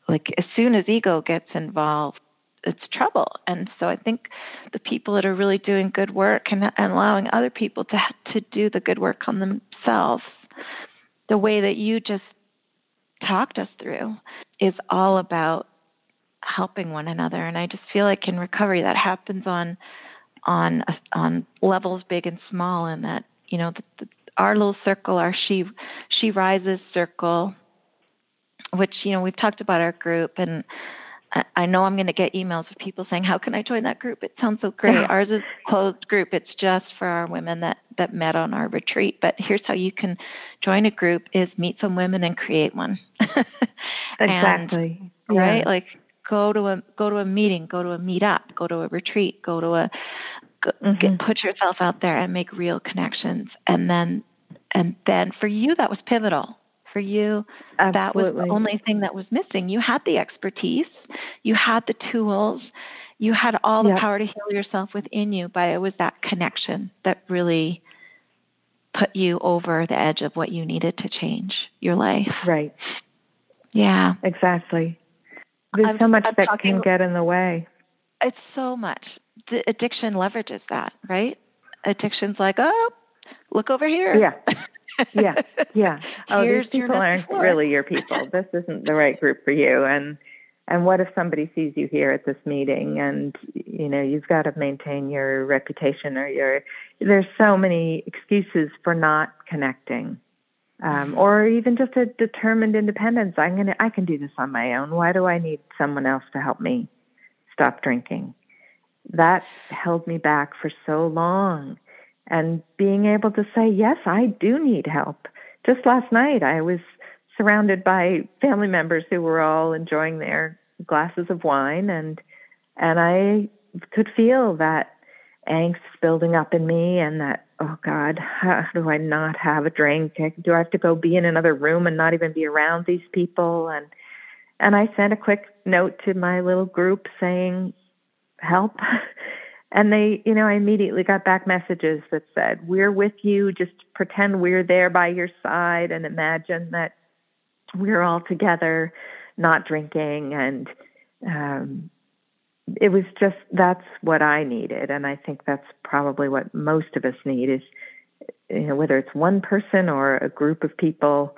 like as soon as ego gets involved it's trouble. And so i think the people that are really doing good work and, and allowing other people to to do the good work on themselves the way that you just talked us through is all about helping one another. And i just feel like in recovery that happens on on on levels big and small and that you know the, the, our little circle our she she rises circle which you know we've talked about our group and I know I'm going to get emails of people saying, "How can I join that group? It sounds so great." Ours is a closed group. It's just for our women that that met on our retreat. But here's how you can join a group: is meet some women and create one. exactly. And, yeah. Right? Like go to a go to a meeting, go to a meetup, go to a retreat, go to a go, mm-hmm. get, put yourself out there and make real connections. And then and then for you that was pivotal for you. Absolutely. That was the only thing that was missing. You had the expertise, you had the tools, you had all the yep. power to heal yourself within you, but it was that connection that really put you over the edge of what you needed to change your life. Right. Yeah. Exactly. There's I'm, so much I'm that talking, can get in the way. It's so much. The addiction leverages that, right? Addiction's like, oh, look over here. Yeah. yeah, yeah. Oh, Here's these people aren't really your people. This isn't the right group for you. And and what if somebody sees you here at this meeting and you know you've got to maintain your reputation or your there's so many excuses for not connecting um, or even just a determined independence i'm to i can do this on my own why do i need someone else to help me stop drinking that held me back for so long and being able to say, yes, I do need help. Just last night, I was surrounded by family members who were all enjoying their glasses of wine, and and I could feel that angst building up in me, and that oh God, how do I not have a drink? Do I have to go be in another room and not even be around these people? And and I sent a quick note to my little group saying, help. and they, you know, I immediately got back messages that said, "We're with you. Just pretend we're there by your side and imagine that we're all together, not drinking." And um, it was just that's what I needed, and I think that's probably what most of us need is, you know, whether it's one person or a group of people.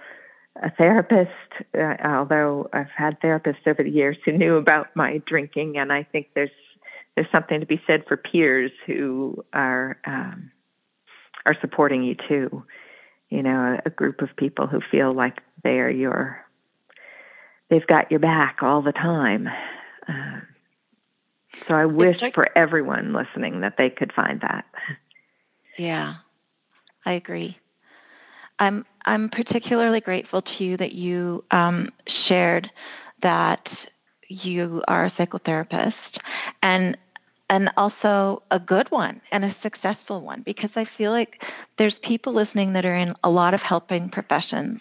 A therapist, uh, although I've had therapists over the years who knew about my drinking, and I think there's there's something to be said for peers who are um, are supporting you too. You know, a, a group of people who feel like they are your they've got your back all the time. Uh, so I wish for everyone listening that they could find that. Yeah, I agree. I'm I'm particularly grateful to you that you um, shared that you are a psychotherapist and and also a good one and a successful one because I feel like there's people listening that are in a lot of helping professions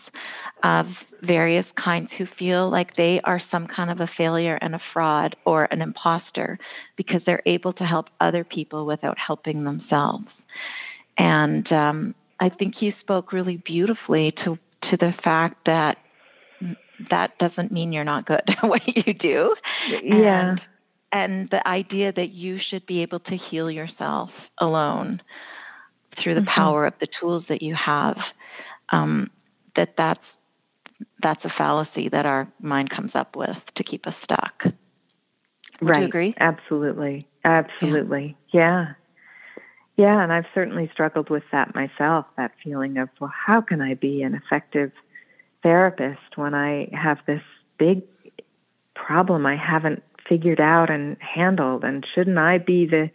of various kinds who feel like they are some kind of a failure and a fraud or an imposter because they're able to help other people without helping themselves. And um, I think you spoke really beautifully to to the fact that that doesn't mean you're not good at what you do. Yeah. And, and the idea that you should be able to heal yourself alone through the mm-hmm. power of the tools that you have um, that that's that's a fallacy that our mind comes up with to keep us stuck Would right you agree absolutely absolutely yeah. yeah yeah and i've certainly struggled with that myself that feeling of well how can i be an effective therapist when i have this big problem i haven't figured out and handled and shouldn't I be the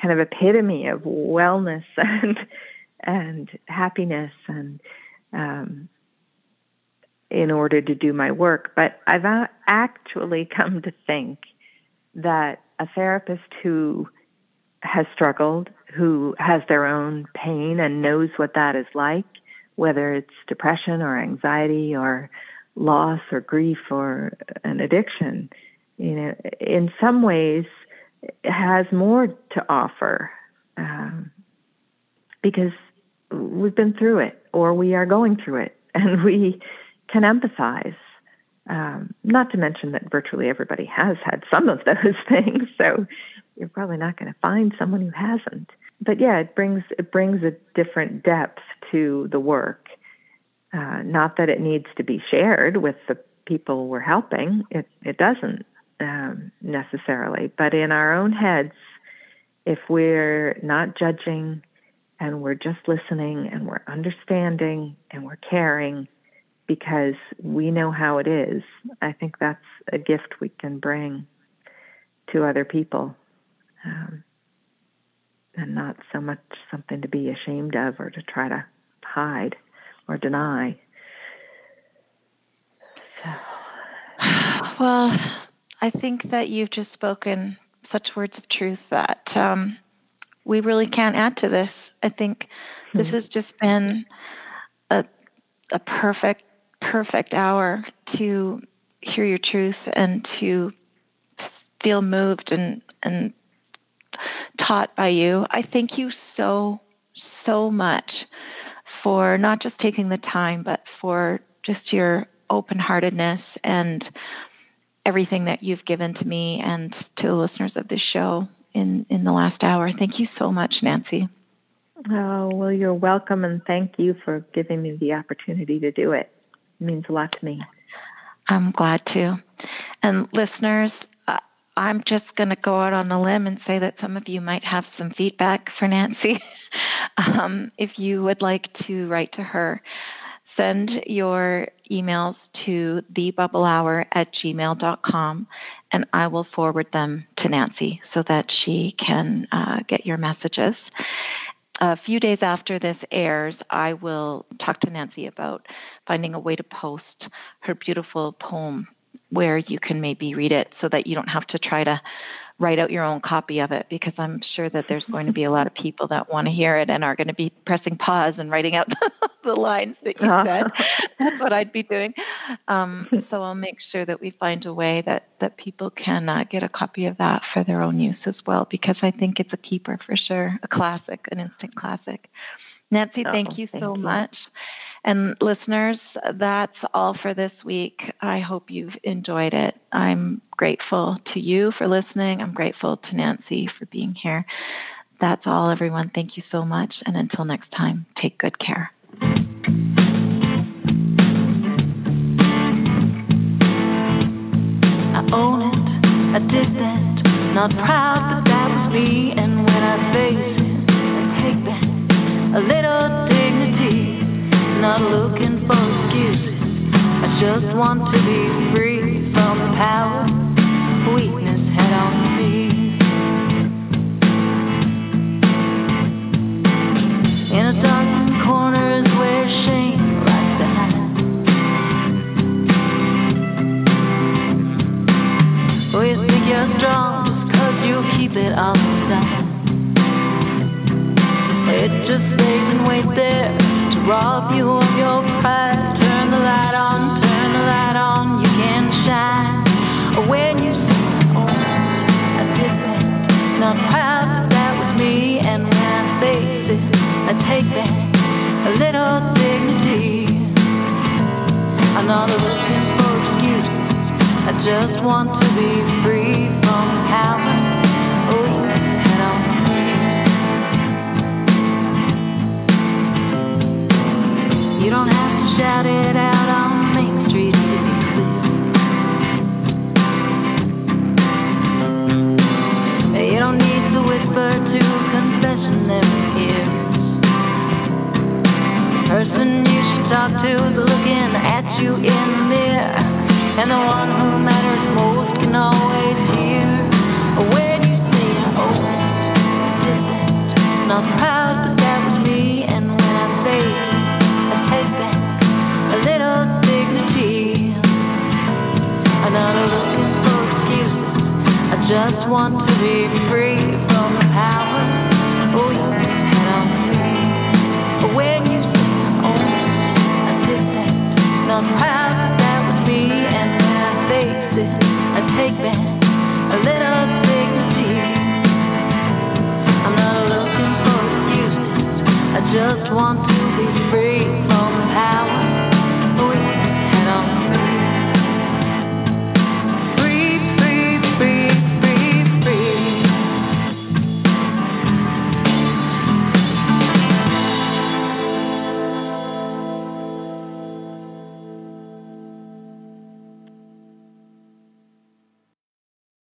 kind of epitome of wellness and and happiness and um, in order to do my work? But I've actually come to think that a therapist who has struggled who has their own pain and knows what that is like whether it's depression or anxiety or loss or grief or an addiction you know, in some ways has more to offer um, because we've been through it or we are going through it and we can empathize. Um, not to mention that virtually everybody has had some of those things, so you're probably not going to find someone who hasn't. But yeah, it brings it brings a different depth to the work. Uh, not that it needs to be shared with the people we're helping; it it doesn't um, necessarily, but in our own heads, if we're not judging and we're just listening and we're understanding and we're caring because we know how it is, I think that's a gift we can bring to other people. Um, and not so much something to be ashamed of or to try to hide or deny. So. Well, I think that you've just spoken such words of truth that um, we really can't add to this. I think mm-hmm. this hmm. has just been a, a perfect, perfect hour to hear your truth and to feel moved and, and taught by you. I thank you so, so much for not just taking the time, but for just your open heartedness and everything that you've given to me and to the listeners of this show in, in the last hour. Thank you so much, Nancy. Oh, well, you're welcome, and thank you for giving me the opportunity to do it. It means a lot to me. I'm glad to. And listeners, I'm just going to go out on a limb and say that some of you might have some feedback for Nancy. um, if you would like to write to her, send your emails to thebubblehour at gmail.com and I will forward them to Nancy so that she can uh, get your messages. A few days after this airs, I will talk to Nancy about finding a way to post her beautiful poem where you can maybe read it so that you don't have to try to write out your own copy of it because I'm sure that there's going to be a lot of people that want to hear it and are going to be pressing pause and writing out the lines that you said. That's what I'd be doing. Um, so I'll make sure that we find a way that that people can uh, get a copy of that for their own use as well, because I think it's a keeper for sure, a classic, an instant classic. Nancy, oh, thank you thank so you. much. And listeners, that's all for this week. I hope you've enjoyed it. I'm grateful to you for listening. I'm grateful to Nancy for being here. That's all, everyone. Thank you so much. And until next time, take good care. I own it, I did that. Not proud, that was me. And when I face it, I take a little. Not looking for excuses. I just want to be free from power weakness had on me. In a dark corner is where shame likes to hide. Oh, you think you're strong just cause you keep it all inside. It just stays and waits there rob you of your pride. Turn the light on, turn the light on, you can shine. When you say, oh, I did that, not proud that that was me. And when I face it, I take back a little dignity. I'm not looking for excuses. I just want to be free have to shout it out someone be free.